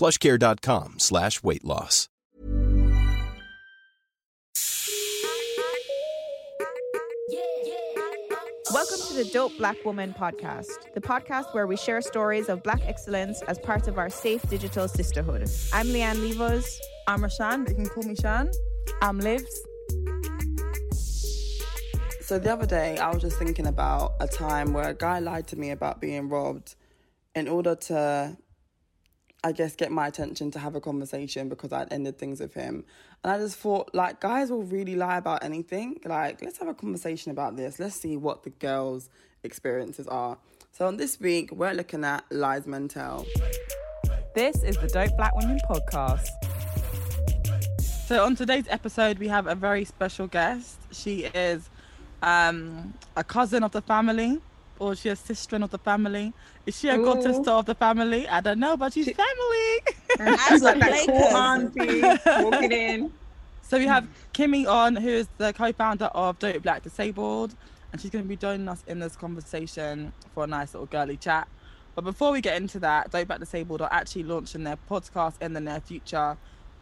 plushcare.com slash weight loss. Welcome to the Dope Black Woman podcast, the podcast where we share stories of black excellence as part of our safe digital sisterhood. I'm Leanne Levos. I'm Rashan, but you can call me Shan. I'm Livs. So the other day, I was just thinking about a time where a guy lied to me about being robbed in order to, I guess, get my attention to have a conversation because I'd ended things with him. And I just thought, like, guys will really lie about anything. Like, let's have a conversation about this. Let's see what the girls' experiences are. So on this week, we're looking at Lies Men Tell. This is the Dope Black Women podcast. So on today's episode, we have a very special guest. She is um, a cousin of the family, or is she a sister of the family? Is she a Ooh. god sister of the family? I don't know, but she's She- family. She's like that cool auntie walking in. so we have Kimmy on, who is the co-founder of Dope Black Disabled, and she's going to be joining us in this conversation for a nice little girly chat. But before we get into that, Dope Black Disabled are actually launching their podcast in the near future,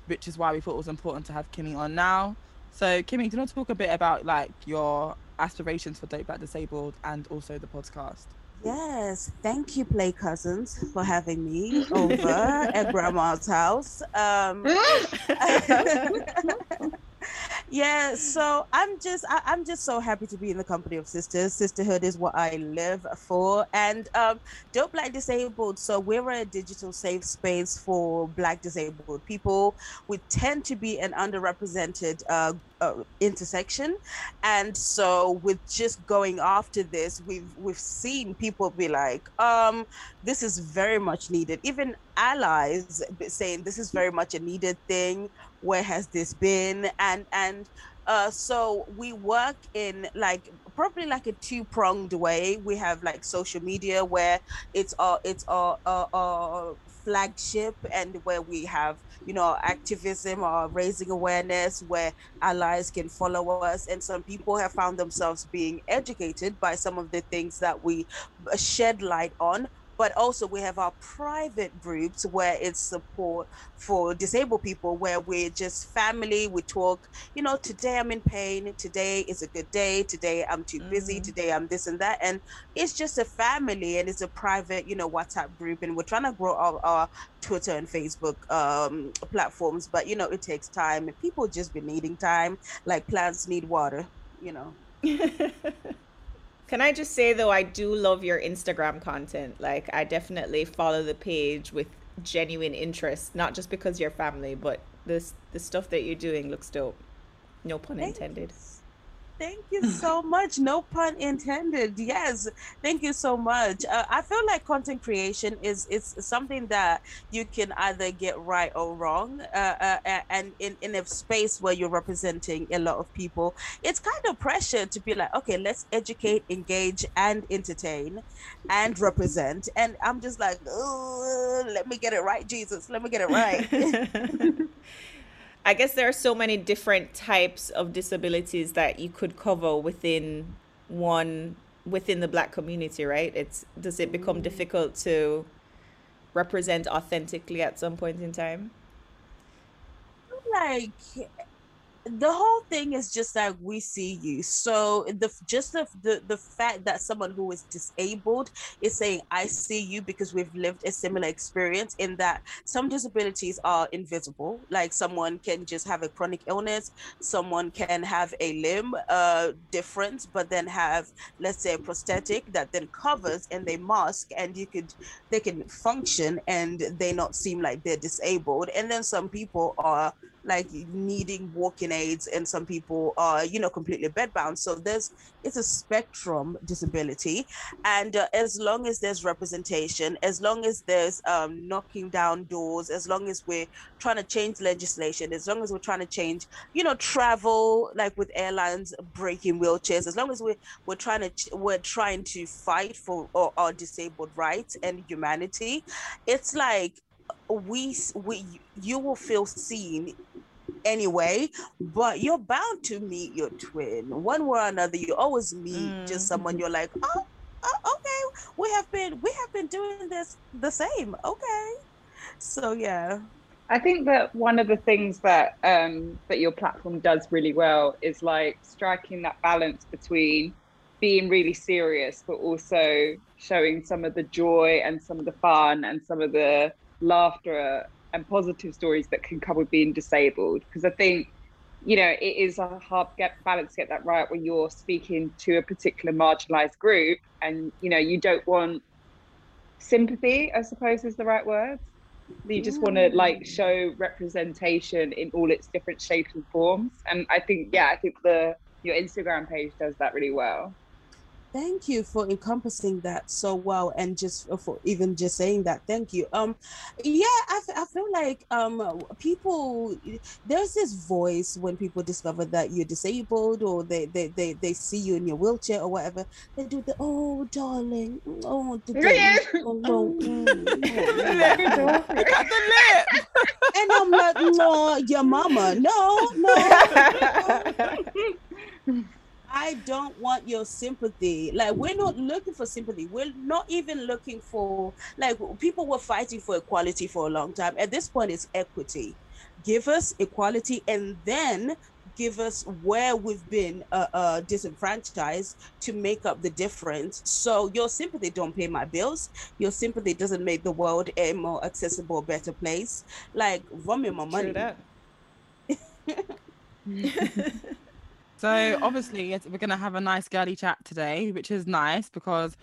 which is why we thought it was important to have Kimmy on now. So, Kimmy, do you want to talk a bit about like your aspirations for Dope Black Disabled and also the podcast? Yes, thank you, Play Cousins, for having me over at Grandma's house. Um, yeah, so I'm just I, I'm just so happy to be in the company of sisters. Sisterhood is what I live for, and um, Dope Black Disabled. So we're a digital safe space for Black disabled people. We tend to be an underrepresented uh, uh, intersection, and so with just going after this, we've we've seen people be like, um, this is very much needed. Even allies saying this is very much a needed thing. Where has this been? And and uh, so we work in like probably like a two pronged way. We have like social media where it's our it's our, our, our flagship and where we have you know activism or raising awareness where allies can follow us and some people have found themselves being educated by some of the things that we uh, shed light on but also we have our private groups where it's support for disabled people where we're just family we talk you know today i'm in pain today is a good day today i'm too busy today i'm this and that and it's just a family and it's a private you know whatsapp group and we're trying to grow our, our twitter and facebook um, platforms but you know it takes time and people just be needing time like plants need water you know Can I just say though, I do love your Instagram content. Like, I definitely follow the page with genuine interest, not just because you're family, but this the stuff that you're doing looks dope. No pun Thank intended. Thank you so much. No pun intended. Yes, thank you so much. Uh, I feel like content creation is is something that you can either get right or wrong. Uh, uh, and in in a space where you're representing a lot of people, it's kind of pressure to be like, okay, let's educate, engage, and entertain, and represent. And I'm just like, oh, let me get it right, Jesus. Let me get it right. I guess there are so many different types of disabilities that you could cover within one within the black community, right? It's does it become mm. difficult to represent authentically at some point in time? like the whole thing is just like we see you. So the just the, the the fact that someone who is disabled is saying i see you because we've lived a similar experience in that some disabilities are invisible. Like someone can just have a chronic illness someone can have a limb uh difference but then have let's say a prosthetic that then covers and they mask and you could they can function and they not seem like they're disabled. And then some people are like needing walking aids and some people are you know completely bedbound. So there's it's a spectrum disability. And uh, as long as there's representation as long as there's um, knocking down doors as long as we're trying to change legislation as long as we're trying to change you know travel like with airlines breaking wheelchairs as long as we're we're trying to we're trying to fight for our, our disabled rights and humanity it's like we we you will feel seen anyway but you're bound to meet your twin. One way or another you always meet just someone you're like oh, oh okay we have been we have been doing this the same okay. So yeah. I think that one of the things that um, that your platform does really well is like striking that balance between being really serious, but also showing some of the joy and some of the fun and some of the laughter and positive stories that can come with being disabled. Because I think, you know, it is a hard get balance to get that right when you're speaking to a particular marginalized group, and you know, you don't want sympathy. I suppose is the right word. You just want to mm. like show representation in all its different shapes and forms. And I think, yeah, I think the your Instagram page does that really well. Thank you for encompassing that so well and just for even just saying that thank you. Um yeah I, f- I feel like um people there's this voice when people discover that you're disabled or they they they, they see you in your wheelchair or whatever they do the oh darling oh the oh, no, mm, Look the lip. and i'm like no your mama. No no I don't want your sympathy. Like we're not looking for sympathy. We're not even looking for like people were fighting for equality for a long time. At this point, it's equity. Give us equality, and then give us where we've been uh, uh, disenfranchised to make up the difference. So your sympathy don't pay my bills. Your sympathy doesn't make the world a more accessible, better place. Like run me my money. So obviously, yes, we're gonna have a nice girly chat today, which is nice because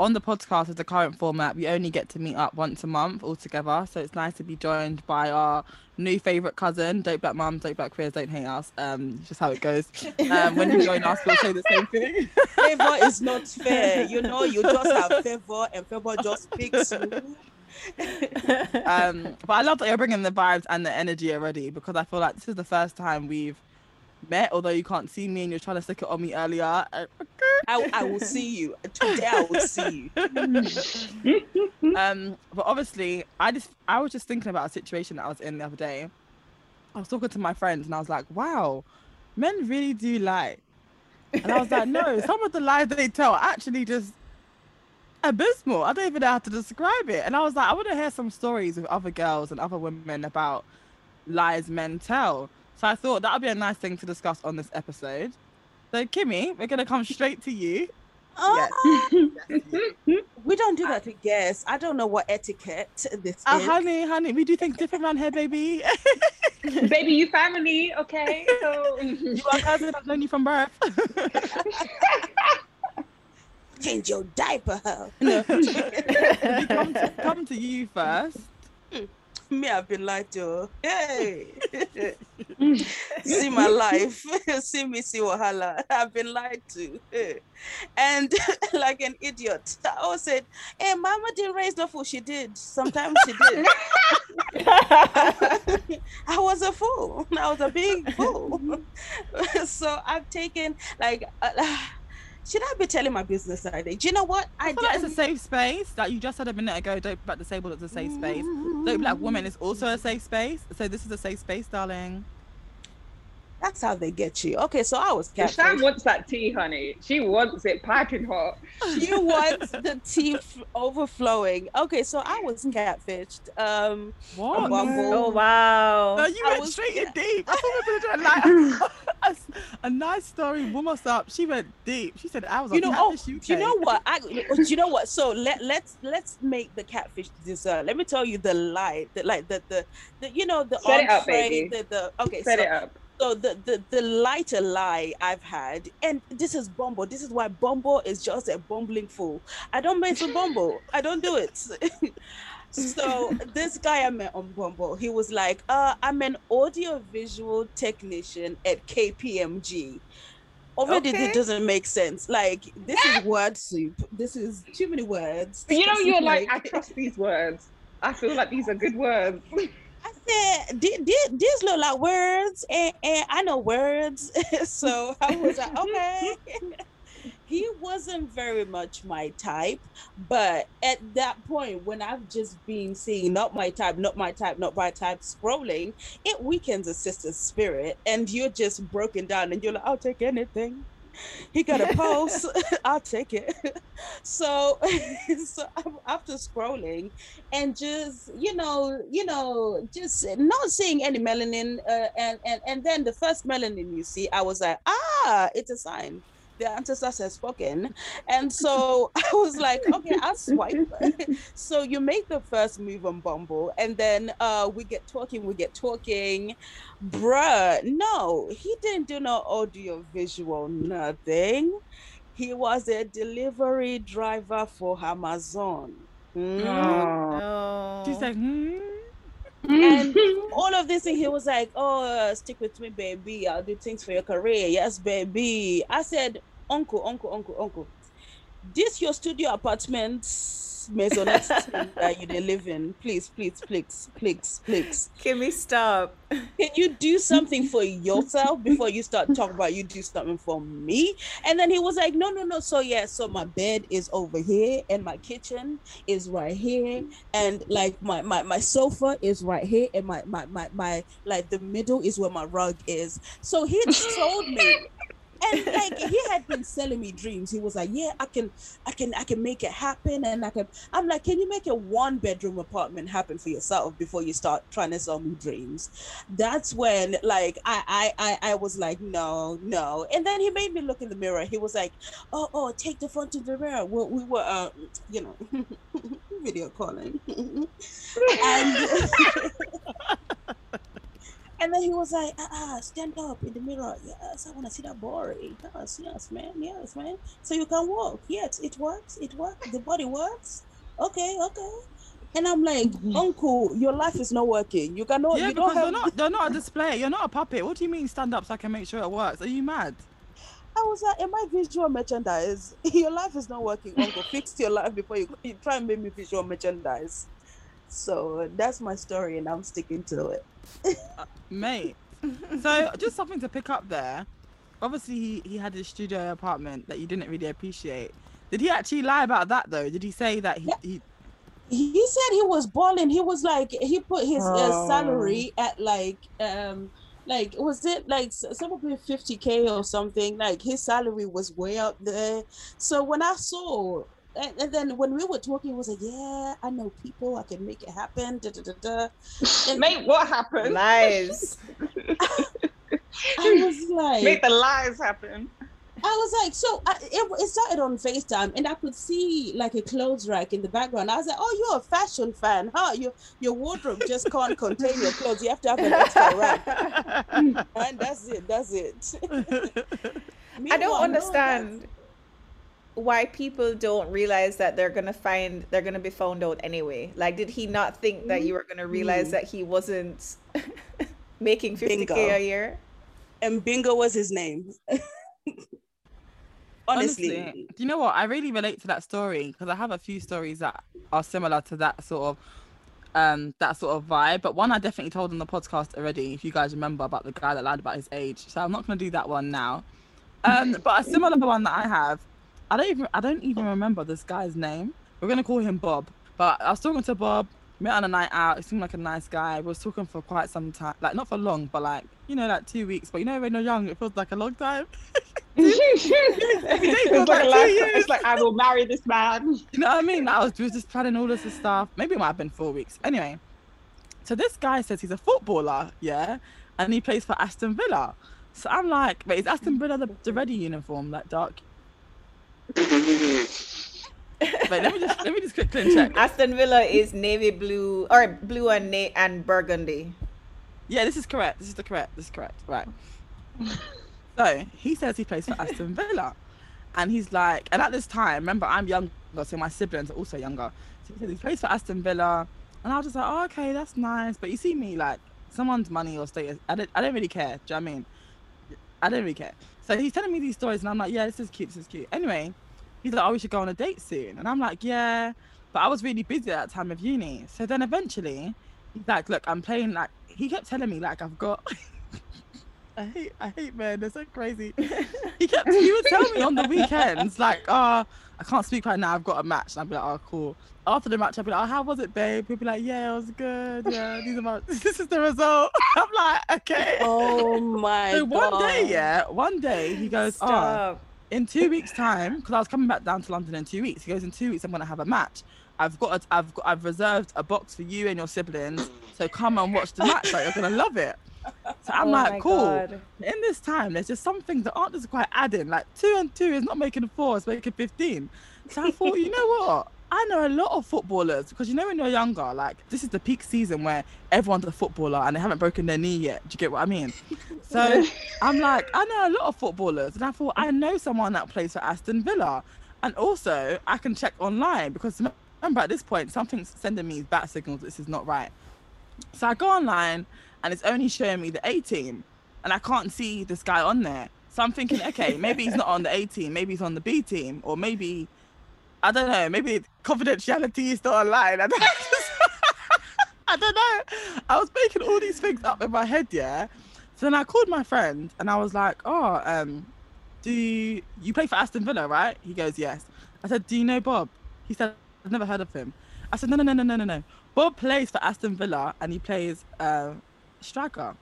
on the podcast, as the current format, we only get to meet up once a month all together. So it's nice to be joined by our new favorite cousin. Don't black mums, don't black queers, don't hate us. Um, just how it goes. Um, when you join us, we'll say the same thing. favor is not fair. You know, you just have favor, and favor just picks you. um, but I love that you're bringing the vibes and the energy already because I feel like this is the first time we've met, although you can't see me and you're trying to stick it on me earlier. I, I will see you today. I will see you. um, but obviously, I just I was just thinking about a situation that I was in the other day. I was talking to my friends and I was like, "Wow, men really do lie," and I was like, "No, some of the lies they tell are actually just abysmal. I don't even know how to describe it." And I was like, "I want to hear some stories with other girls and other women about lies men tell." So I thought that would be a nice thing to discuss on this episode. So Kimmy, we're gonna come straight to you. Oh, we don't do that to guests. I don't know what etiquette this Uh, is. honey, honey, we do things different around here, baby. Baby, you family, okay? So you are cousin. I've known you from birth. Change your diaper. No. come to, come to you first. me, I've been lied to. Hey, see my life. see me, see Wahala. I've been lied to. And like an idiot, I always said, Hey, mama didn't raise no fool. She did. Sometimes she did. I was a fool. I was a big fool. so I've taken, like, uh, should I be telling my business side? Do you know what? I feel like it's a safe space. Like you just said a minute ago, Dope Black Disabled is a safe space. Dope Black Woman is also a safe space. So this is a safe space, darling. That's how they get you. Okay, so I was catfish. Sam wants that tea, honey. She wants it piping hot. She wants the tea f- overflowing. Okay, so I was catfished. Um, What? on Bumble. Oh wow. No, you I went was- straight in deep. I thought we were going to do like a, a nice story, warm us up. She went deep. She said, "I was you on know, oh, UK." do you know what? I, do you know what? So let let's let's make the catfish dessert. Let me tell you the lie, the like the the, the you know the Set it up, entree, baby. the the okay. Set so, it up. So the, the the lighter lie I've had, and this is Bumble. This is why Bumble is just a bumbling fool. I don't mess with Bumble. I don't do it. so this guy I met on Bumble, he was like, uh, I'm an audio visual technician at KPMG. Already Okay. it doesn't make sense. Like this is word soup. This is too many words. But you know, This you're like, I trust these words. I feel like these are good words. I said, "Th- th- these look like words, and, and I know words. so I was like, okay. he wasn't very much my type, but at that point, when I've just been seeing not my type, not my type, not my type scrolling, it weakens a sister's spirit, and you're just broken down, and you're like, I'll take anything. He got a pulse. I'll take it. So, so after scrolling, and just you know you know just not seeing any melanin uh, and and and then the first melanin you see i was like ah it's a sign the ancestors has spoken and so i was like okay i'll swipe so you make the first move on bumble and then uh we get talking we get talking bruh no he didn't do no audio visual nothing he was a delivery driver for amazon Hmm? No. She said, "Hmm." And all of this and he was like oh uh, stick with me baby. I'll do things for your career. Yes baby. I said uncle uncle uncle uncle this your studio apartment maisonette that you live in. Please please please please please. Can we stop. can you do something for yourself before you start talking about you do something for me? And then he was like no no no. So yeah so my bed is over here and my kitchen is right here. And like my my, my sofa is right here and my, my my my like the middle is where my rug is. So he told me and like he had been selling me dreams. He was like yeah i can i can i can make it happen and i can i'm like can you make a one bedroom apartment happen for yourself before you start trying to sell me dreams? That's when like I, I i i was like no no. And then he made me look in the mirror. He was like oh oh take the front of the mirror. We, we were uh you know video calling. And And then he was like, ah, stand up in the mirror. Yes, I want to see that body. Yes, yes, man. Yes, man. So you can walk. Yes, it works. It works. The body works. Okay, okay. And I'm like, Uncle, your life is not working. You cannot. yeah, you don't because they're have. not they're not a display. You're not a puppet. What do you mean stand up so I can make sure it works? Are you mad? I was like, am I visual merchandise? Your life is not working, Uncle. Fix your life before you, you try and make me visual merchandise. So that's my story, and I'm sticking to it. mate. so just something to pick up there. Obviously, he, he had his studio apartment that you didn't really appreciate. Did he actually lie about that though? Did he say that he, he he said he was balling. He was like he put his uh, Oh. salary at like um like was it like s- somebody fifty k or something? Like his salary was way up there. So when I saw. And, and then when we were talking, he was like, "Yeah, I know people. I can make it happen." Da, da, da, da. And Mate, what happened? Lies. I was like, Make the lies happen. I was like, so I, it, it started on FaceTime, and I could see like a clothes rack in the background. I was like, oh, you're a fashion fan, huh? Your your wardrobe just can't contain your clothes. You have to have an extra rack, and that's it. That's it. I don't no, understand why people don't realize that they're gonna find they're gonna be found out anyway. Like, did he not think that you were gonna realize Mhm. that he wasn't making fifty Bingo. k a year? And Bingo was his name. Honestly, Honestly, do you know what? I really relate to that story because I have a few stories that are similar to that sort of um that sort of vibe. But one I definitely told on the podcast already, if you guys remember about the guy that lied about his age. So I'm not gonna do that one now. Um, but a similar one that I have, I don't even I don't even remember this guy's name. We're gonna call him Bob. But I was talking to Bob. Met on a night out. He seemed like a nice guy. We was talking for quite some time, like not for long, but like you know, like two weeks. But you know, when you're young, it feels like a long time. it's like, a life, it's like I will marry this man. You know what I mean? I was, we was just planning all this stuff. Maybe it might have been four weeks. Anyway, so this guy says he's a footballer, yeah, and he plays for Aston Villa. So I'm like, wait, is Aston Villa the, the ready uniform, that dark? Wait, let me just let me just quickly check. Aston Villa is navy blue or blue and na- and burgundy. Yeah, this is correct. This is the correct. This is correct. Right. So he says he plays for Aston Villa. And he's like, and at this time, remember, I'm younger, so my siblings are also younger. So he says he plays for Aston Villa. And I was just like, oh, okay, that's nice. But you see me, like, someone's money or status, I don't, I don't really care. Do you know what I mean? I don't really care. So he's telling me these stories, and I'm like, yeah, this is cute, this is cute. Anyway, he's like, oh, we should go on a date soon. And I'm like, yeah. But I was really busy at that time of uni. So then eventually, he's like, look, I'm playing, like, he kept telling me, like, I've got. I hate, I hate men. They're so crazy. He kept, he would tell me on the weekends, like, oh, I can't speak right now. I've got a match. And I'd be like, oh, cool. After the match, I'd be like, oh, how was it, babe? He'd be like, yeah, it was good. Yeah, these are my, this is the result. I'm like, okay. Oh my so god. one day, yeah, one day he goes, oh, in two weeks' time, because I was coming back down to London in two weeks. He goes, in two weeks, I'm gonna have a match. I've got, a, I've got, I've reserved a box for you and your siblings. So come and watch the match. Like you're gonna love it. So I'm Oh like, cool. God. In this time, there's just some things that aren't just quite adding. Like two and two is not making a four; it's making fifteen. So I thought, you know what? I know a lot of footballers because you know when you're younger, like this is the peak season where everyone's a footballer and they haven't broken their knee yet. Do you get what I mean? So I'm like, I know a lot of footballers, and I thought I know someone that plays for Aston Villa, and also I can check online because remember at this point something's sending me bat signals. This is not right. So I go online and it's only showing me the A team, and I can't see this guy on there. So I'm thinking, okay, maybe he's not on the A team, maybe he's on the B team, or maybe I don't know, maybe confidentiality is not online. I don't, I don't know. I was making all these things up in my head, yeah. So then I called my friend and I was like, oh, um, do you, you play for Aston Villa, right? He goes, yes. I said, do you know Bob? He said, I've never heard of him. I said, no, no, no, no, no, no, no. Bob plays for Aston Villa and he plays uh, striker.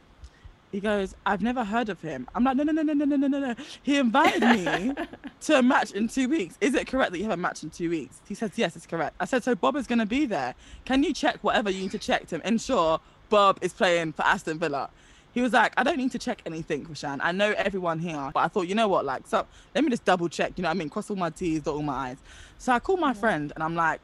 He goes, I've never heard of him. I'm like, no, no, no, no, no, no, no, no, no. He invited me to a match in two weeks. Is it correct that you have a match in two weeks? He says, yes, it's correct. I said, so Bob is going to be there. Can you check whatever you need to check to ensure Bob is playing for Aston Villa? He was like, I don't need to check anything, Rashan. I know everyone here. But I thought, you know what, like, so let me just double check. You know what I mean? Cross all my T's, dot all my I's. So I call my mm-hmm. friend and I'm like,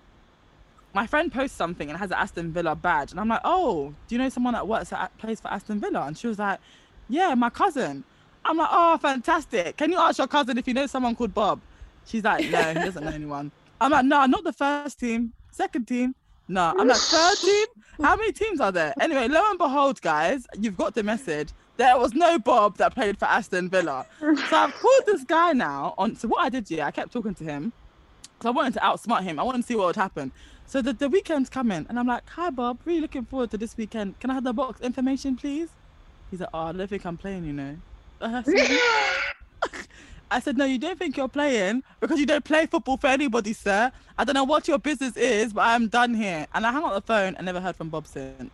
my friend posts something and has an Aston Villa badge, and I'm like, "Oh, do you know someone that works at plays for Aston Villa?" And she was like, "Yeah, my cousin." I'm like, "Oh, fantastic! Can you ask your cousin if you know someone called Bob?" She's like, "No, he doesn't know anyone." I'm like, "No, not the first team, second team." No, I'm like, third team? How many teams are there? Anyway, lo and behold, guys, you've got the message. There was no Bob that played for Aston Villa. So I've called this guy now on. So what I did, yeah, I kept talking to him because I wanted to outsmart him. I wanted to see what would happen. So the, the weekend's coming, and I'm like, "Hi, Bob. Really looking forward to this weekend. Can I have the box information, please?" He's like, "Oh, I don't think I'm playing, you know." I said, I said, "No, you don't think you're playing because you don't play football for anybody, sir. I don't know what your business is, but I'm done here." And I hung up the phone and never heard from Bob since.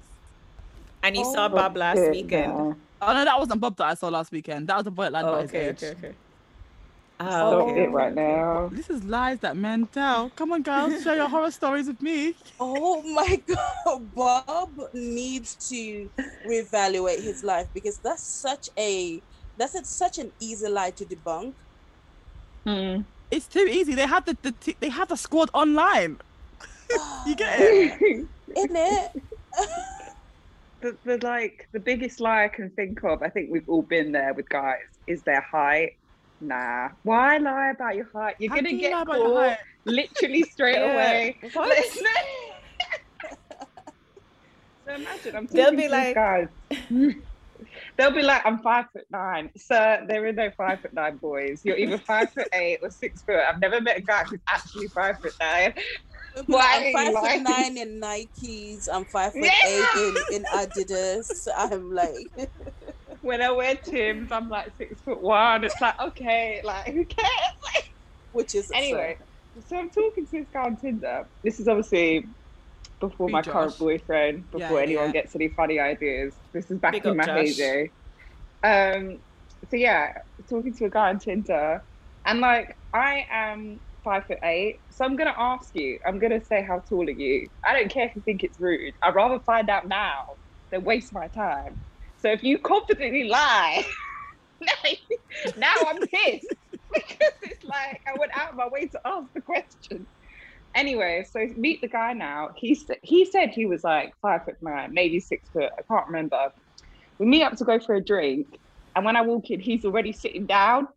And you saw oh, Bob last weekend. no. Oh no, that wasn't Bob that I saw last weekend. That was the boy at Land Oh, by his okay, okay, okay. Stop Oh, it right now. This is lies that men tell. Come on, girls, share your horror stories with me. Oh my god, Bob needs to reevaluate his life because that's such a that's a, such an easy lie to debunk. Hmm. It's too easy. They have the, the t- they have the squad online. you get it? Isn't it? the, the like the biggest lie I can think of, I think we've all been there with guys, is their height. Nah. Why lie about your height? You're How gonna can you lie get about your caught literally straight away. What? Listen. so imagine I'm They'll talking be to like- these guys. They'll be like, I'm five foot nine. Sir, there are no five foot nine boys. You're either five foot eight or six foot. I've never met a guy who's actually five foot nine. Why I'm you five lying? foot nine in Nikes. I'm five foot Yeah. eight in, in Adidas. I'm like, when I wear Timbs, I'm like six foot one. It's like, okay, like who cares? which is anyway, so I'm talking to this guy on Tinder. This is obviously before Free my Josh. current boyfriend, before Yeah, anyone yeah. gets any funny ideas. This is back Big in up, my Josh. heyday. Um, so yeah, talking to a guy on Tinder, and like I am five foot eight, so I'm gonna ask you. I'm gonna say how tall are you? I don't care if you think it's rude. I'd rather find out now than waste my time. So if you confidently lie, now I'm pissed because it's like I went out of my way to ask the question. Anyway, so meet the guy now. He said he said he was like five foot nine, maybe six foot. I can't remember. We meet up to go for a drink, and when I walk in, he's already sitting down.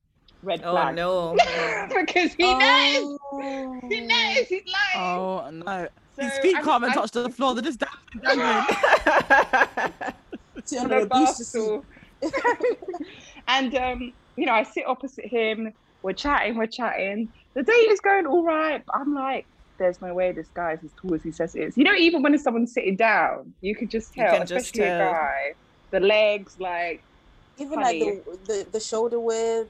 Red Oh flag. no. Oh, because he knows. Oh. He knows. He's lying. Oh no. His feet I'm- can't even touch the floor. They're just dangling. Dangling. See, on under a a booster seat. barstool. and um, you know, I sit opposite him. We're chatting. We're chatting. The date is going all right. But I'm like, there's no way this guy is as tall as he says he is. You know, even when someone's sitting down, you can just tell, can just especially tell. a guy. The legs, like Even like the, the the shoulder width.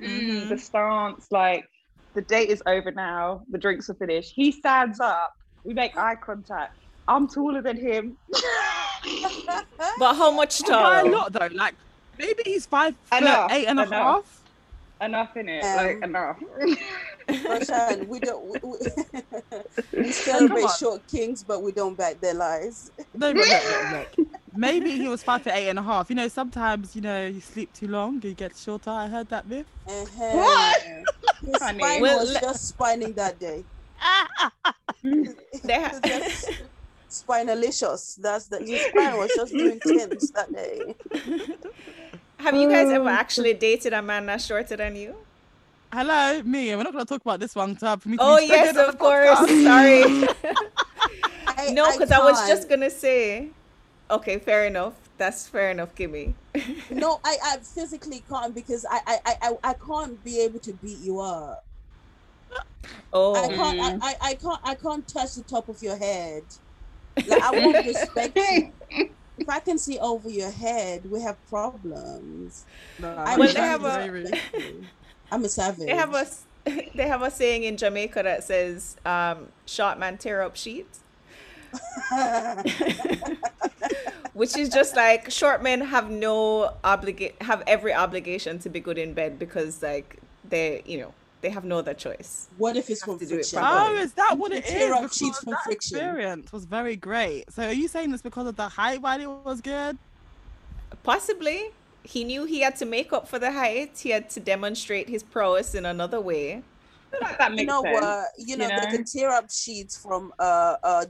mm, the stance, like the date is over now. The drinks are finished. He stands up. We make eye contact. I'm taller than him. but how much By a lot though. Like maybe he's five foot Enough, eight and a half. enough in it, Um, like enough. Rashan, we don't we, we, we celebrate short kings, but we don't back their lies. No, but look, look, look. Maybe he was five to eight and a half. You know, sometimes you know you sleep too long, you get shorter. I heard that myth. Uh-huh. What? His spine Well, was just spining that day. They ha- Just spinalicious. That's the his spine was just doing tens that day. Have you guys ever um, actually dated a man that's shorter than you? Hello, me. We're not going to talk about this one time for me. To Oh yes, of course. podcast. Sorry. I, no, because I, was just gonna say. Okay, fair enough. That's fair enough, Kimmy. No, I, I physically can't because I, I, I, I- I can't be able to beat you up. Oh, I can't I, mm. I, I can't I can't touch the top of your head. Like I won't respect you. If I can see over your head, we have problems. No, I'm Well, they have to a- respect you. I'm a savage. they have a s- they have a saying in Jamaica that says, um, "Short man tear up sheets," which is just like short men have no obligate have every obligation to be good in bed because like they you know they have no other choice. what if it's Have from to do it friction? properly. Oh, is that what You it tear up Because sheets from that friction. experience was very great. So are you saying this because of the height while it was good? Possibly, he knew he had to make up for the height. He had to demonstrate his prowess in another way. like that makes you know sense. what? You know, you they can tear up sheets from uh uh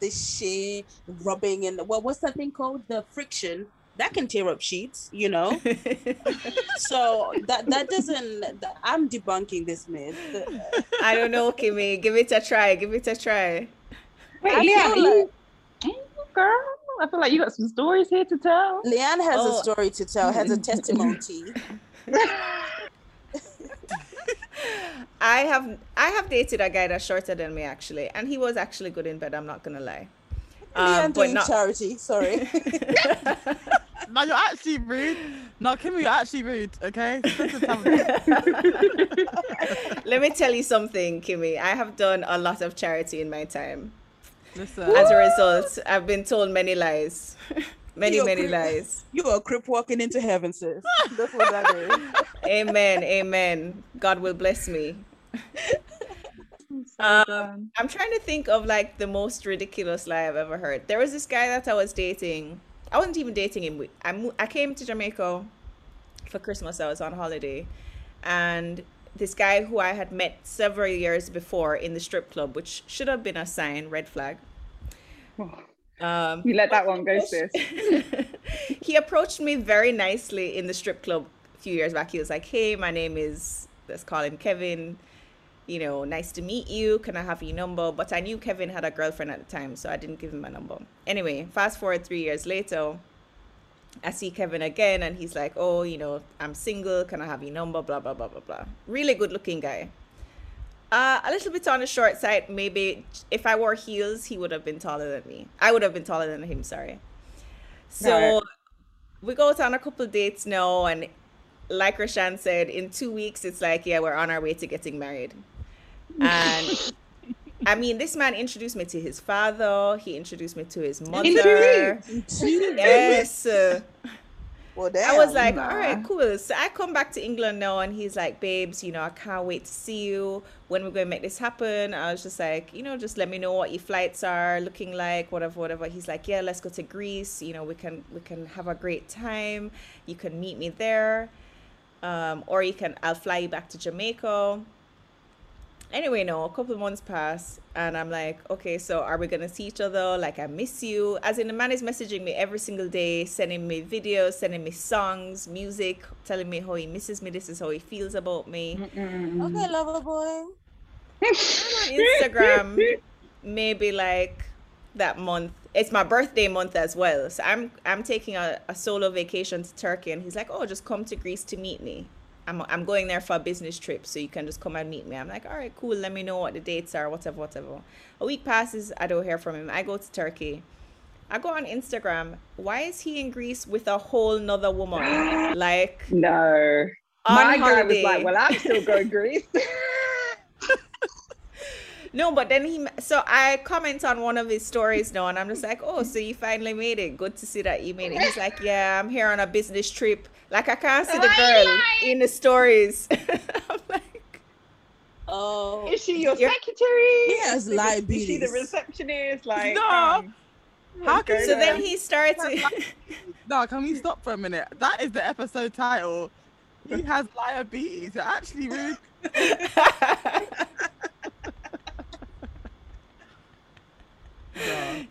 the shea rubbing and well, what's that thing called? The friction that can tear up sheets. You know, so that that doesn't. that- I'm debunking this myth. I don't know, Kimmy. Give it a try. Give it a try. Wait, I Leanne, feel you, girl, I feel like you got some stories here to tell. Leanne has Oh. a story to tell, has a testimony. I have I have dated a guy that's shorter than me actually, and he was actually good in bed. I'm not gonna lie. Leanne Um, but doing not. charity. Sorry. No, you're actually rude. No, Kimmy, you're actually rude. Okay. This is how it is. Let me tell you something, Kimmy. I have done a lot of charity in my time. Listen. As a result, I've been told many lies, many You're many cre- lies. you are a crip walking into heaven, sis. That's what that is. Amen, amen. God will bless me. Um, I'm trying to think of like the most ridiculous lie I've ever heard. There was this guy that I was dating. I wasn't even dating him. I I came to Jamaica for Christmas. I was on holiday, and this guy who I had met several years before in the strip club, which should have been a sign, red flag. Um, You let that one go, sis. he approached me very nicely in the strip club a few years back. He was like, "Hey, my name is let's call him Kevin. You know, nice to meet you. Can I have your number?" But I knew Kevin had a girlfriend at the time, so I didn't give him my number. Anyway, fast forward three years later, I see Kevin again, and he's like, "Oh, you know, I'm single. Can I have your number?" Blah blah blah blah blah. Really good looking guy. Uh, a little bit on the short side. Maybe if I wore heels, he would have been taller than me. I would have been taller than him. Sorry. So we go out on a couple dates now, and like Rashan said, in two weeks, it's like, yeah, we're on our way to getting married. And I mean, this man introduced me to his father. He introduced me to his mother. Introduced? Yes. uh, Well, I was damn. like, all right, cool. So I come back to England now, and he's like, babes, you know, I can't wait to see you. When we're going to make this happen? I was just like, you know, just let me know what your flights are looking like, whatever, whatever. He's like, yeah, let's go to Greece. You know, we can we can have a great time. You can meet me there, um, or you can I'll fly you back to Jamaica. Anyway, no, a couple of months pass, and I'm like, okay, so are we gonna see each other? Like, I miss you. As in, the man is messaging me every single day, sending me videos, sending me songs, music, telling me how he misses me. This is how he feels about me. Okay, lover boy. on Instagram, maybe like that month. It's my birthday month as well, so I'm I'm taking a, a solo vacation to Turkey, and he's like, oh, just come to Greece to meet me. I'm I'm going there for a business trip, so you can just come and meet me. I'm like, all right, cool. Let me know what the dates are, whatever, whatever. A week passes, I don't hear from him. I go to Turkey. I go on Instagram. Why is he in Greece with a whole nother woman? Like No. My guy was like, well, I'm still going Greece. No, but then he so I comment on one of his stories now, and I'm just like, oh, so you finally made it. Good to see that you made it. He's like, yeah, I'm here on a business trip. Like I can't see the girl in the stories. I'm like, Oh, Is she your You're- secretary? He has Is she the receptionist? Like, No. um, How what's can so then he starts. No, can we stop for a minute? That is the episode title. He has liabilities. You're actually rude.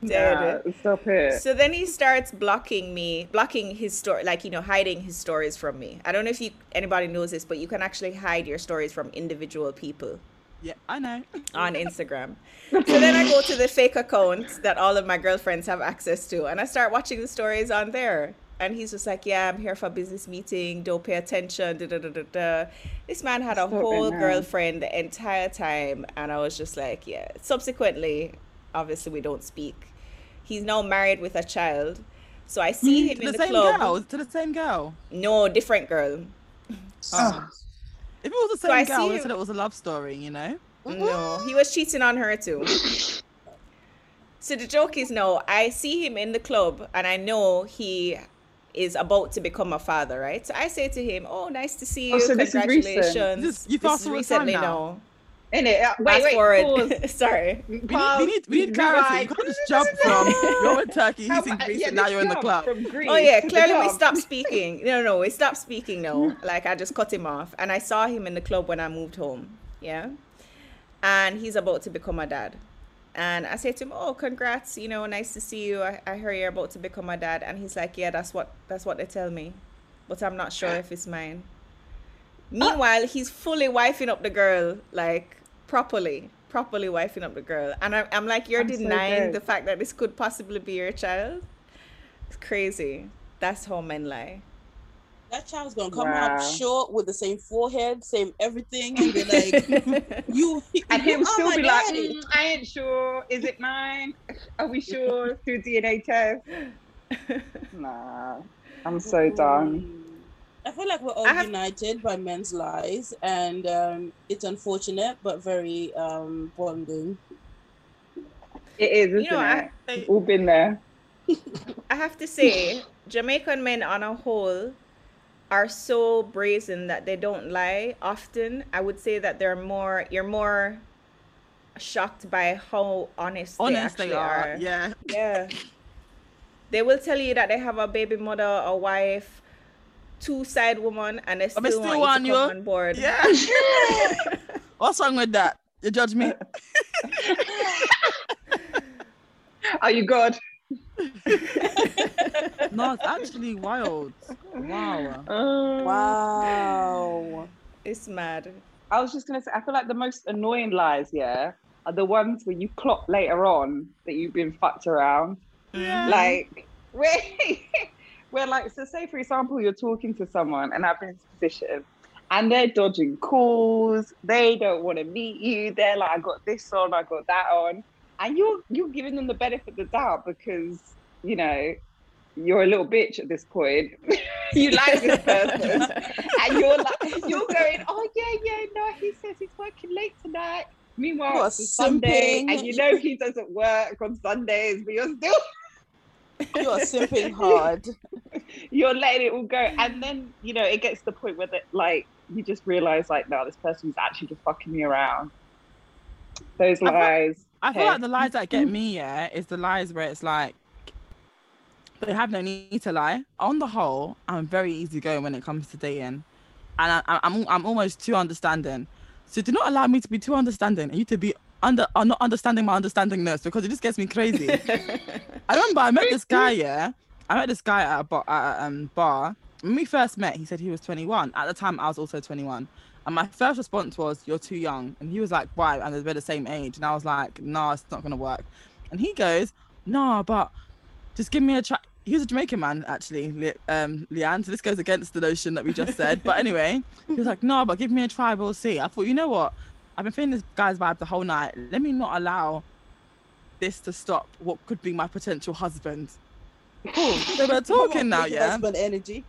Dead. Nah, stop it. So then he starts blocking me, blocking his story, like you know, hiding his stories from me. I don't know if you anybody knows this, but you can actually hide your stories from individual people. Yeah, I know. on Instagram. So then I go to the fake account that all of my girlfriends have access to, and I start watching the stories on there. And he's just like, "Yeah, I'm here for a business meeting. Don't pay attention." Da, da, da, da, da. This man had a Stop whole girlfriend the entire time, and I was just like, "Yeah." Subsequently, obviously, we don't speak. He's now married with a child, so I see mm, him to in the the same club. girl. To the same girl. No, different girl. Oh. If it was the So same girl, see they you- said it was a love story, you know? No, he was cheating on her too. So the joke is no, I see him in the club and I know he is about to become a father, right? So I say to him, "Oh, nice to see oh, you. Oh, so this is recent. Congratulations." This- you This fast is forward recently now. now. In it. Uh, wait, Fast wait, forward. pause. Sorry. We need, we need, we need clarity. You can't just jump from you're in Turkey, he's in Greece, yeah, and now you're in the club. Oh yeah, clearly we stopped speaking. No, no, we stopped speaking. No, like I just cut him off, and I saw him in the club when I moved home. Yeah, and he's about to become a dad, and I said to him, "Oh, congrats! You know, nice to see you. I, I heard you're about to become a dad." And he's like, "Yeah, that's what that's what they tell me, but I'm not sure if it's mine." Meanwhile, he's fully wifing up the girl, like properly, properly wifing up the girl, and I, I'm like, "You're I'm denying dead. the fact that this could possibly be your child." It's crazy. That's how men lie. that child's gonna come Wow. out short with the same forehead, same everything, and be like, "You." And you he'll still my be like, "Mm, I ain't sure. Is it mine? Are we sure? through DNA test? Nah, I'm so done. I feel like we're all have- united by men's lies, and um, it's unfortunate but very um, bonding. It is, isn't You know, I- it? We've all been there. I have to say, Jamaican men on a whole are so brazen that they don't lie often. I would say that they're more you're more shocked by how honest, Honest they they actually are. are. Yeah. Yeah. They will tell you that they have a baby mother, a wife, two side woman, and they still, But they still want you want to you. on board. Yeah. What's wrong with that? You judge me? Are you God? no, it's actually wild. Wow. Uh, Wow. It's mad. I was just gonna say, I feel like the most annoying lies, yeah, are the ones where you clock later on that you've been fucked around. Yeah. Like, where, where, like, so say for example, you're talking to someone, and I've been in this position, and they're dodging calls. They don't want to meet you. They're like, I got this on, I got that on, and you're you're giving them the benefit of the doubt because you know you're a little bitch at this point. you like this person, and you're like, you're going, oh yeah, yeah, no, he says he's working late tonight. Meanwhile, it's Sunday, and you know he doesn't work on Sundays, but you're still You are simping hard. you're letting it all go, and then you know it gets to the point where that like you just realize like, no, this person's actually just fucking me around. Those I feel- lies. I feel like the lies that get me, yeah, is the lies where it's like they have no need to lie. On the whole, I'm very easygoing when it comes to dating, and I, I, I'm I'm almost too understanding. So do not allow me to be too understanding, and you to be under are not understanding my understandingness because it just gets me crazy. I remember I met this guy, yeah. I met this guy at a bar, at a um, bar. When we first met, he said he was 21. At the time, I was also 21. And my first response was, You're too young. And he was like, Why? And we're the same age. And I was like, No, it's not going to work. And he goes, No, but just give me a try. He was a Jamaican man, actually, Le- um, Leanne. So this goes against the notion that we just said. But anyway, he was like, No, but give me a try. We'll see. I thought, You know what? I've been feeling this guy's vibe the whole night. Let me not allow this to stop what could be my potential husband. Cool. So we're talking now, yeah? Husband energy.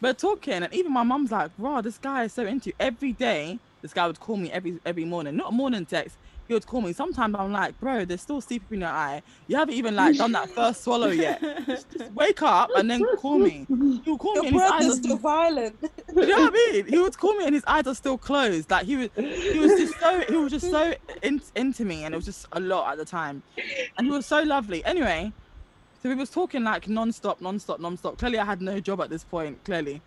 We're talking, and even my mum's like, "Wow, this guy is so into you." Every day, this guy would call me every every morning. Not a morning text. He would call me. Sometimes I'm like, "Bro, there's still sleep in your eye. You haven't even like done that first swallow yet. Just, just wake up and then call me." Would call Your me, and his breath is still violent. you know what I mean? He would call me and his eyes are still closed. Like he was, he was just so, he was just so in, into me, and it was just a lot at the time. And he was so lovely. Anyway, so we was talking like non-stop, non-stop, non-stop. Clearly, I had no job at this point. Clearly,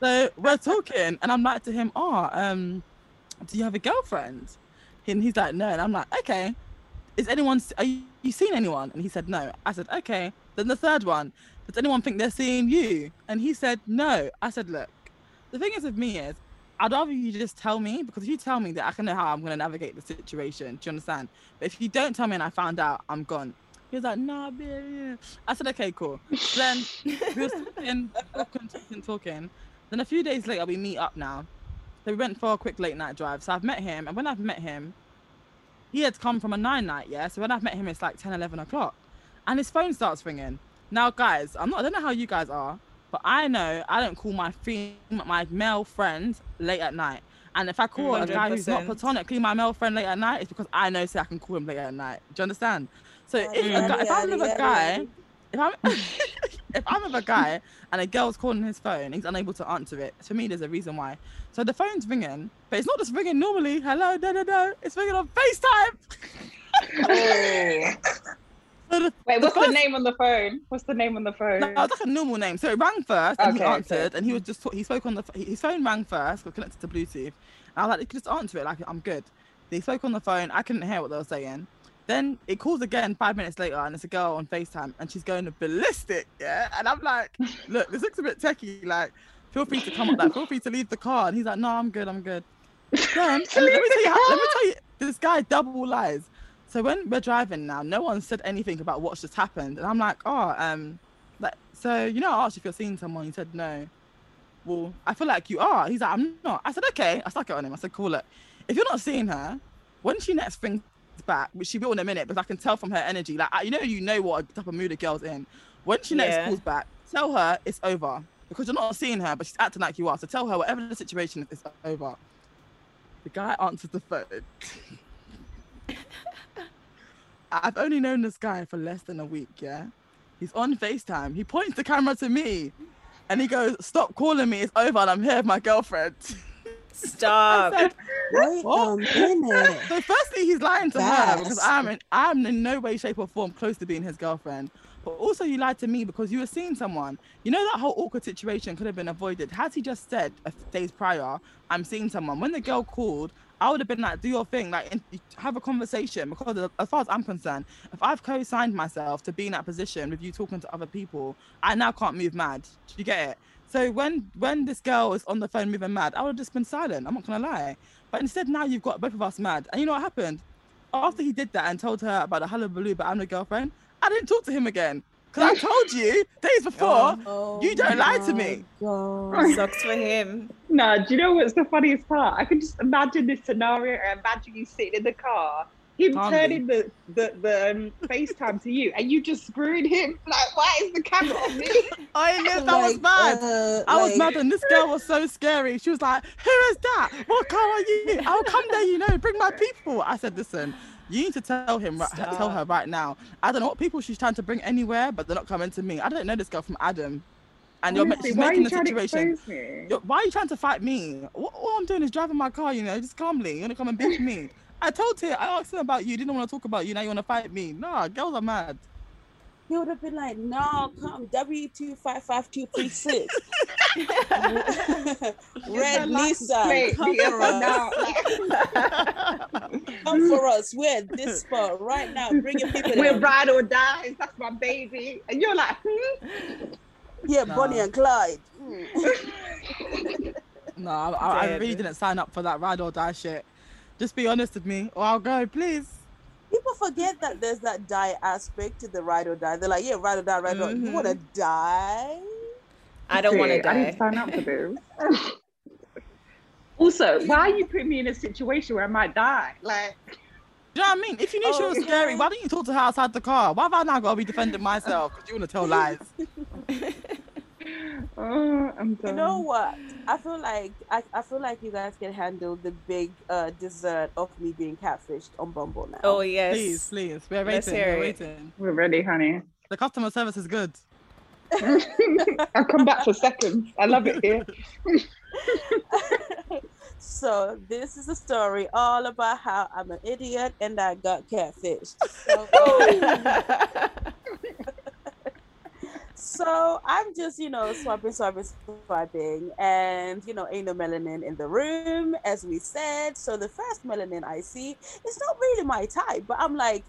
so we're talking, and I'm like to him, "Oh, um, do you have a girlfriend?" And he's like, "No," and I'm like, "Okay." Is anyone? Are you, you seen anyone? And he said, "No." I said, "Okay." Then the third one, does anyone think they're seeing you? And he said, "No." I said, "Look." the thing is with me is I'd rather you just tell me because if you tell me that I can know how I'm gonna navigate the situation. Do you understand? But if you don't tell me and I found out, I'm gone. He was like, nah, babe. I said, okay, cool. Then we were talking, talking, talking. Then a few days later, we meet up now. So we went for a quick late night drive. So I've met him, and when I've met him, he had come from a nine night, yeah. So when I've met him, it's like 10, 11 o'clock, and his phone starts ringing. Now, guys, I'm not. I don't know how you guys are, but I know I don't call my fem- my male friends late at night. And if I call a guy who's not 100%. platonically my male friend late at night, it's because I know say I can call him late at night. Do you understand? So if, Yeah, a guy, if yeah, I'm with a guy, if I'm if I'm with a guy and a girl's calling his phone, he's unable to answer it. To me, there's a reason why. So the phone's ringing, but it's not just ringing normally. Hello, no, no, no. It's ringing on FaceTime. Oh. So the- Wait, what's the first- name on the phone? What's the name on the phone? No, it's like a normal name. So it rang first, and he Okay, okay. answered, and he was just he spoke on the his phone rang first, got connected to Bluetooth. And I was like, you could just answer it, like I'm good. They spoke on the phone. I couldn't hear what they were saying. Then it calls again five minutes later, and it's a girl on Facetime, and she's going ballistic, yeah. And I'm like, look, this looks a bit techie. Like, feel free to come up, like, feel free to leave the car. And he's like, no, I'm good, I'm good. Then let me tell you, how, let me tell you, this guy double lies. So when we're driving now, no one said anything about what's just happened, and I'm like, oh, um, like, so you know, I asked if you're seeing someone. You said no. Well, I feel like you are. He's like, I'm not. I said, okay. I stuck it on him. I said, cool. Look, if you're not seeing her, when she next brings back, which she will in a minute, because I can tell from her energy, like, I- you know, you know what type of mood a girl's in. When she next Yeah. calls back, tell her it's over because you're not seeing her, but she's acting like you are. So tell her whatever the situation is, it's over. The guy answers the phone. I've only known this guy for less than a week, yeah? He's on FaceTime. He points the camera to me and he goes, Stop calling me, it's over and I'm here with my girlfriend. Stop. I said, Wait a minute. so firstly he's lying to her because I'm in I'm in no way, shape or form close to being his girlfriend. But also you lied to me because you were seeing someone. You know that whole awkward situation could have been avoided. Had he just said a days prior, I'm seeing someone. When the girl called, I would have been like, do your thing, like have a conversation. Because as far as I'm concerned, if I've co-signed myself to be in that position with you talking to other people, I now can't move mad. Do you get it? So when when this girl is on the phone moving mad, I would have just been silent. I'm not gonna lie. But instead now you've got both of us mad. And you know what happened? After he did that and told her about the hullabaloo, but I'm the girlfriend, I didn't talk to him again. Because I told you days before, Oh you don't lie to me. God. Sucks for him. No, do you know what's the funniest part? I can just imagine this scenario. I imagine you sitting in the car him Calmly. turning the the, the um, FaceTime to you and you just screwed him. Like, why is the camera on me? I knew that was Like, bad. uh, I was like- mad, and this girl was so scary. She was like, "Who is that? What car are you? I'll come there, you know. Bring my people." I said, "Listen, you need to tell him, right, tell her right now. I don't know what people she's trying to bring anywhere, but they're not coming to me. I don't know this girl from Adam, and you're Honestly, are making you the situation. Why are you trying to fight me? What, all I'm doing is driving my car, you know, just calmly. You want to come and beat me? I told her, I asked him about you. Didn't want to talk about you. Now you want to fight me? Nah, girls are mad. He would have been like, no, come W two five five two three six. Red Lisa, Nissan, come for us. down, Come for us. We're at this spot right now. Bring your people. We're in. ride or die. That's my baby. And you're like, hmm? Yeah, Bonnie and Clyde. No, I, I, I really didn't sign up for that ride or die shit. Just be honest with me, or I'll go, please. People forget that there's that die aspect to the ride or die. They're like, yeah, ride or die, ride or You want to mm-hmm. die? I don't want to die. I didn't die. sign up for this. also, why are you putting me in a situation where I might die? Like, Do you know what I mean? If you knew she oh, was scary, why didn't you talk to her outside the car? Why have I now got to be defending myself? Because you want to tell lies. oh, I'm done. You know what? I feel like I, I feel like you guys can handle the big uh dessert of me being catfished on Bumble now. Oh yes. Please, please. We're Let's waiting. hear We're it. waiting. We're ready, honey. The customer service is good. I'll come back for seconds. I love it here. so this is a story all about how I'm an idiot and I got catfished. So, so I'm just, you know, swiping, swiping, swiping, and you know, ain't no melanin in the room, as we said. So the first melanin I see is not really my type, but I'm like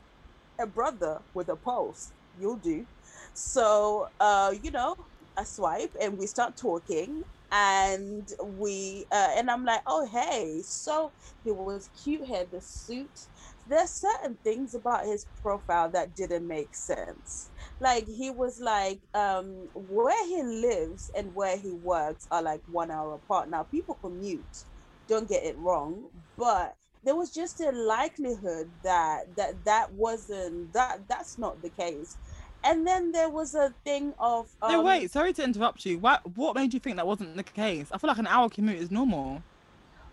a brother with a pulse. You'll do. So, uh, you know, I swipe and we start talking, and we, uh, and I'm like, oh hey, so he was cute, had the suit. There's certain things about his profile that didn't make sense like he was like um where he lives and where he works are like one hour apart now people commute don't get it wrong but there was just a likelihood that that that wasn't that that's not the case and then there was a thing of um, no, wait. Sorry to interrupt you. What What made you think that wasn't the case? I feel like an hour commute is normal.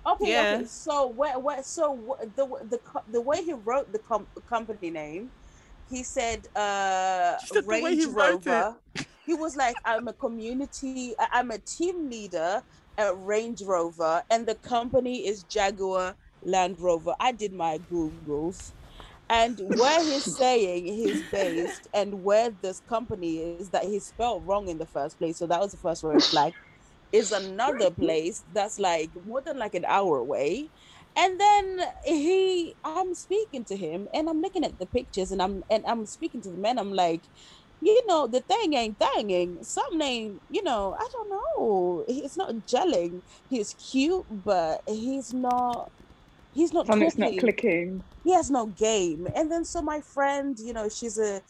Okay, Yeah. okay. So where, where, so wh- the the the way he wrote the com- company name, he said, uh, Just the way Range he. Rover. He was like, I'm a community, I'm a team leader at Range Rover, and the company is Jaguar Land Rover. I did my Googles. And where he's saying he's based and where this company is that he spelled wrong in the first place. So that was the first red flag is another place that's like more than like an hour away and then he i'm speaking to him and i'm looking at the pictures and i'm and i'm speaking to the man. I'm like you know the thing ain't thinging something ain't you know i don't know. It's not gelling. He's cute but he's not he's not Something's not clicking. he has no game. And then so my friend, you know, she's a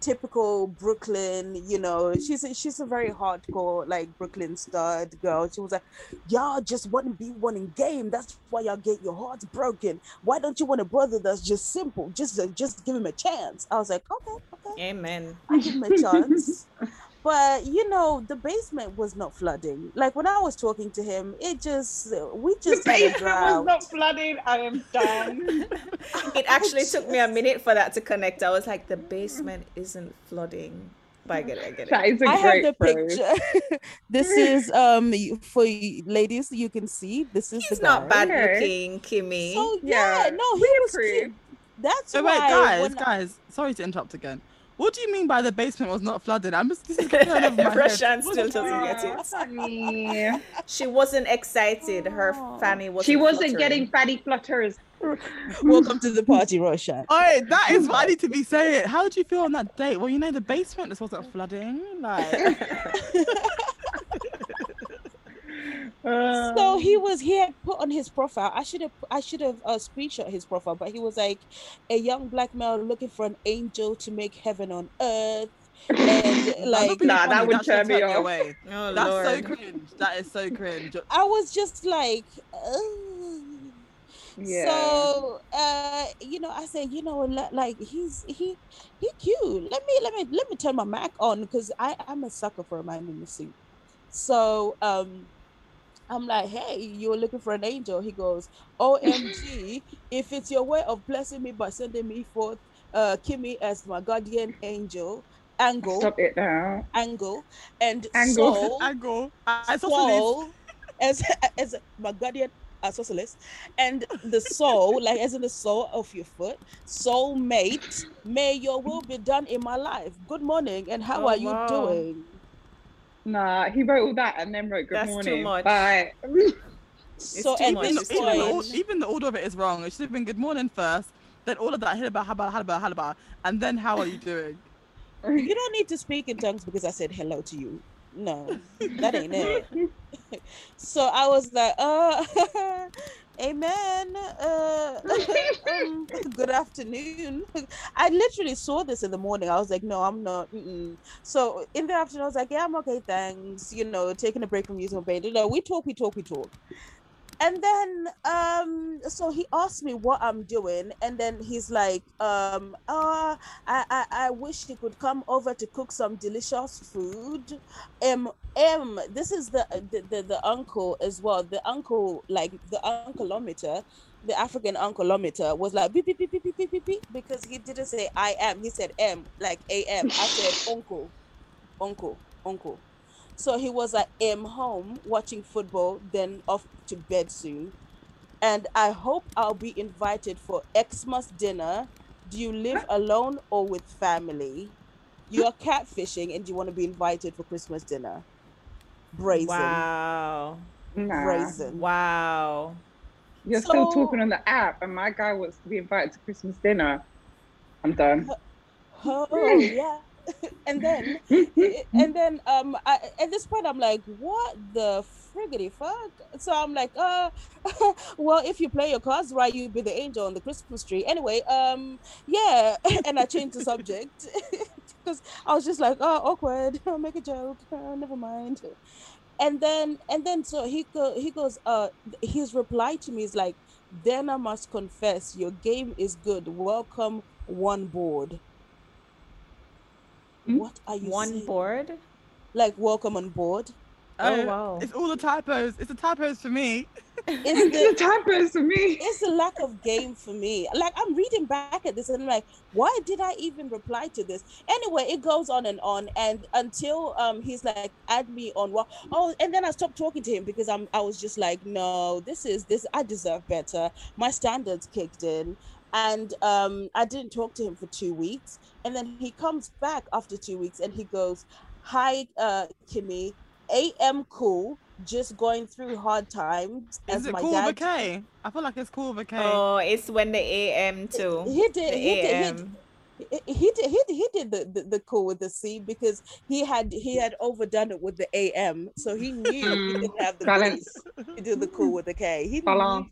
typical Brooklyn, you know, she's a, she's a very hardcore like Brooklyn stud girl. She was like, y'all just want to be one in game. That's why y'all get your hearts broken. Why don't you want a brother that's just simple? Just uh, just give him a chance. I was like, okay, okay, Amen. I give him a chance. But you know, the basement was not flooding. Like when I was talking to him, it just we just had a basement was not flooding. I am done. It actually took me a minute for that to connect. I was like, the basement isn't flooding. But I get it. I get that it. is a I have the phrase. picture. this is um for you ladies. You can see this is He's the not guy. bad looking, Kimmy. So yeah, Yeah, no, he we was approve. cute. That's So why wait, guys, when- guys. Sorry to interrupt again. What do you mean by the basement was not flooded? I'm just this is going over my head. Rashan still doesn't get it. funny. She wasn't excited. Her oh. fanny wasn't. She wasn't fluttering. getting fatty flutters. Welcome to the party, Rashan. Oh, that is what I need to be saying. How did you feel on that date? Well, you know the basement just wasn't flooding. Like, So he was he had put on his profile. I should have I should have uh, screenshot his profile, but he was like a young black male looking for an angel to make heaven on earth. And like Nah, that would should turn me turn off. away. Oh That's Lord. so cringe. That is so cringe. I was just like, "Ugh." Yeah. So, uh, you know, I said, you know, like he's he he cute. Let me let me let me turn my Mac on because I I'm a sucker for a man in a suit. So, um, I'm like, hey, you're looking for an angel. He goes, OMG, if it's your way of blessing me by sending me forth, uh, Kimmy as my guardian angel, angle, Stop it now. angle, and Angle. soul, Angle. I saw some soul as as my guardian isosceles and the soul like as in the soul of your foot soul mate may your will be done in my life good morning and how Oh, are you wow. doing Nah, he wrote all that and then wrote good That's too morning. much. Bye. so too much, it's even, too even, the, much. even the order of it is wrong. It should have been good morning first, then all of that hillaba, haba, halaba, halaba, and then how are you doing? you don't need to speak in tongues because i said hello to you no that ain't it so i was like uh amen. Uh um, good afternoon. I literally saw this in the morning. I was like no i'm not mm-mm. so in the afternoon i was like yeah i'm okay thanks. You know taking a break from using my brain you know we talk we talk we talk and then um so he asked me what i'm doing and then he's like um uh I, I i wish he could come over to cook some delicious food. Um um this is the the, the, the uncle as well the uncle like the uncleometer the african uncleometer was like beep beep beep beep beep beep beep, beep because he didn't say i am he said m like am i said uncle uncle uncle so he was at I'm home watching football, then off to bed soon. And I hope I'll be invited for Xmas dinner. Do you live alone or with family? You're catfishing and you want to be invited for Christmas dinner. Brazen. Wow. Nah. Brazen. Wow. You're still talking on the app, and my guy wants to be invited to Christmas dinner. I'm done. Oh yeah. and then and then um I, at this point i'm like what the friggity fuck? So i'm like uh well if you play your cards right you'll be the angel on the christmas tree. Anyway um yeah and i changed the subject because i was just like oh awkward. I'll make a joke. Uh, never mind. And then and then so he go he goes uh his reply to me is like then i must confess your game is good. Welcome one board Hmm? what are you One saying? board. like welcome on board Oh, wow. It's all the typos. It's the typos for me. it's the the typos for me. it's the lack of game for me like i'm reading back at this and i'm like why did i even reply to this anyway it goes on and on and until um he's like add me on what oh and then i stopped talking to him because i'm i was just like no this is this i deserve better my standards kicked in and um i didn't talk to him for two weeks and then he comes back after two weeks and he goes hi uh kimmy am cool just going through hard times Is as it my cool dad with a K? I feel like it's cool with a K. Oh, it's when the AM too. he did The he did, he AM. did he he did he he did the, the, the cool with the C because he had he had overdone it with the AM, so he knew he didn't have the balance. grace to do the cool with the K. He knew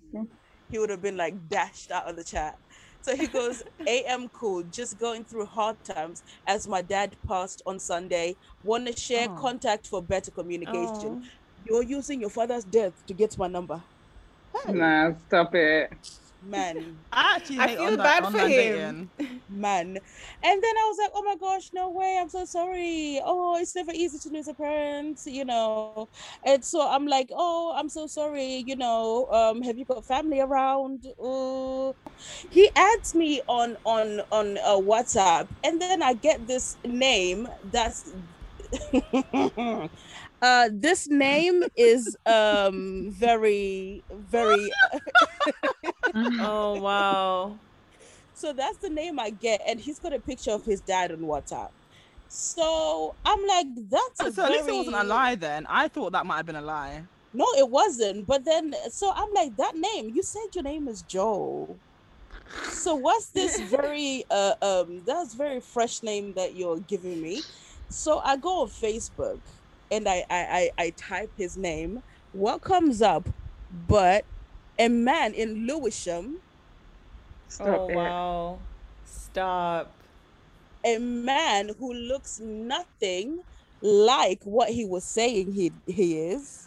he would have been like dashed out of the chat. So he goes, AM cool, just going through hard times as my dad passed on Sunday. Want to share Oh. contact for better communication. Oh. You're using your father's death to get my number. Hey, Nah, stop it. Man. I actually I feel online, bad for online him. man. And then I was like, oh my gosh, no way. I'm so sorry. Oh, it's never easy to lose a parent, you know. And so I'm like, oh, I'm so sorry, you know. Um, have you got family around? Uh, he adds me on on on uh, WhatsApp, and then I get this name that's uh this name is um very very Oh wow. So that's the name I get, and he's got a picture of his dad on WhatsApp. So I'm like, that's a So at least it wasn't a lie then. I thought that might have been a lie. No, it wasn't. But then, so I'm like, that name. You said your name is Joe. So what's this very uh um that's very fresh name that you're giving me? So I go on Facebook and I I I, I type his name. What comes up? But a man in Lewisham Stop oh it. wow. Stop. a man who looks nothing like what he was saying he he is.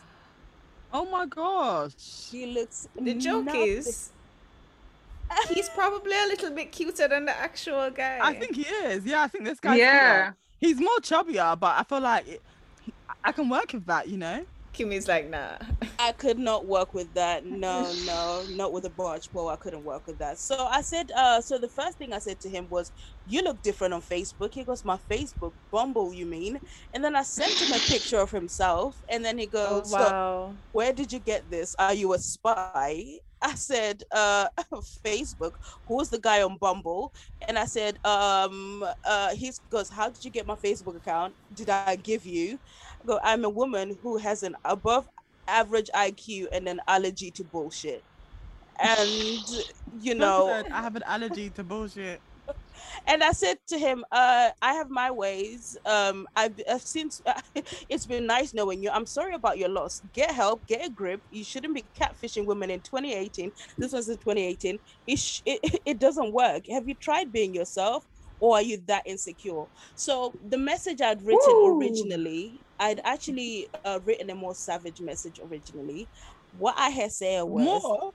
Oh my gosh. He looks The joke nothing- is he's probably a little bit cuter than the actual guy. I think he is. Yeah, I think this guy. Yeah. He's more chubbier, but I feel like it, I can work with that. You know. Kimmy's like, nah. I could not work with that. No, no, not with a barge pole. I couldn't work with that. So I said, uh, so the first thing I said to him was, You look different on Facebook. He goes, My Facebook, Bumble, you mean? And then I sent him a picture of himself. And then he Oh goes, "So wow. Where did you get this? Are you a spy? I said, uh, Facebook. Who's the guy on Bumble? And I said, um, uh, he goes, How did you get my Facebook account? Did I give you? Go, I'm a woman who has an above average IQ and an allergy to bullshit. And you know, I have an allergy to bullshit. and I said to him, uh, I have my ways. Um, I've, I've since it's been nice knowing you. I'm sorry about your loss. Get help, get a grip. You shouldn't be catfishing women in 2018. This was in 2018. It, sh- it, it doesn't work. Have you tried being yourself? Or are you that insecure? So the message I'd written Ooh. originally, I'd actually uh, written a more savage message originally. What I had said was, More.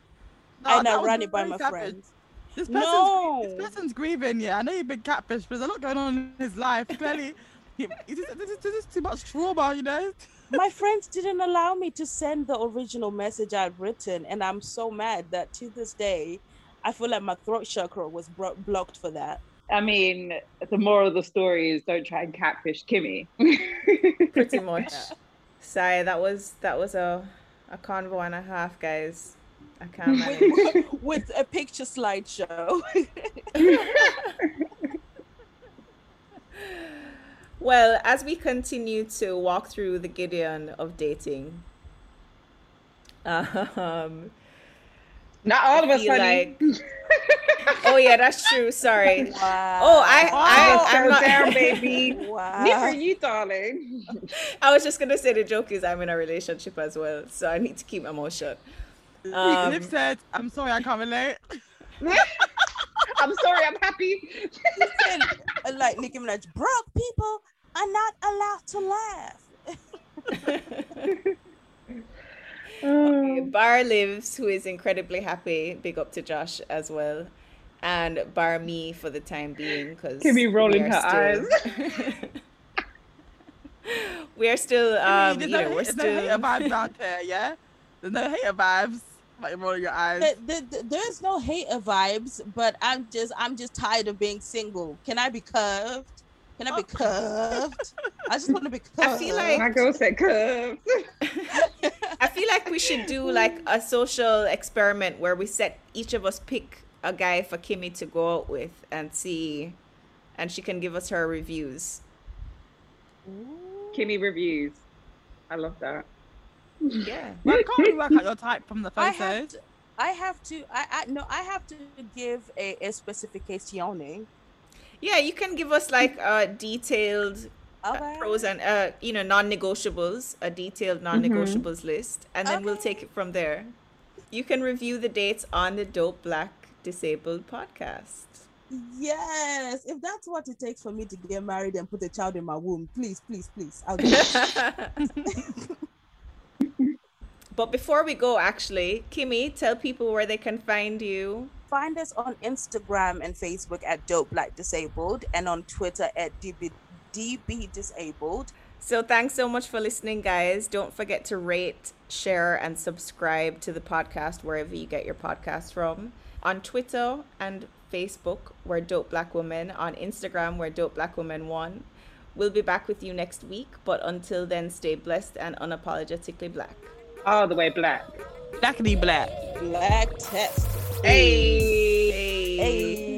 and I ran it by my savage. friends. This person's, No. this person's grieving. Yeah, I know you've been catfish, but there's a lot going on in his life. Clearly, he, this, is, this is too much trauma. You know. my friends didn't allow me to send the original message I'd written, and I'm so mad that to this day, I feel like my throat chakra was bro- blocked for that. I mean, the moral of the story is don't try and catfish Kimmy. Pretty much. Sorry, that was that was a a convo and a half, guys. I can't manage. with, with a picture slideshow. Well, as we continue to walk through the Gideon of dating, um, Not all of us, feel honey. like- oh yeah, that's true. Sorry. wow. Oh, I, I, Just I'm not, down, baby. wow. Neither you, darling. I was just gonna say the joke is I'm in a relationship as well, so I need to keep my mouth shut. Um, Liv said, "I'm sorry, I can't relate." I'm sorry, I'm happy. He said, like Nicki Minaj, broke people are not allowed to laugh. Oh. Bar lives, who is incredibly happy. Big up to Josh as well, and bar me for the time being because Kimmy rolling her eyes. we are still, I um, mean, you know, no, we're still. there's no hater still. vibes out there. Yeah, there's no hater vibes. Like rolling your eyes. There- there- there- there's no hater vibes, but I'm just I'm just tired of being single. Can I be curved? Can I be curved? I just want to be curved. I feel like- My girl said curves. I feel like we should do like a social experiment where we set each of us pick a guy for Kimmy to go out with and see, and she can give us her reviews. Kimmy reviews. I love that. Yeah. Well, you can't really work out your type from the I photos. have to, I have to, I, I no, I have to give a, a specification. Yeah, you can give us like a detailed uh, Okay. pros and uh, you know non-negotiables, a detailed non-negotiables list, and then we'll take it from there. You can review the dates on the Dope Black Disabled podcast. Yes, if that's what it takes for me to get married and put a child in my womb, please, please, please, I'll do it. But before we go, actually, Kimmy, tell people where they can find you. Find us on Instagram and Facebook at Dope Black Disabled and on Twitter at DB, DB Disabled. So thanks so much for listening, guys. Don't forget to rate, share, and subscribe to the podcast wherever you get your podcast from. On Twitter and Facebook, we're Dope Black Woman. On Instagram, we're Dope Black Woman One. We'll be back with you next week, but until then, stay blessed and unapologetically black. All the way black. Blackity black. Black test. Hey. Hey.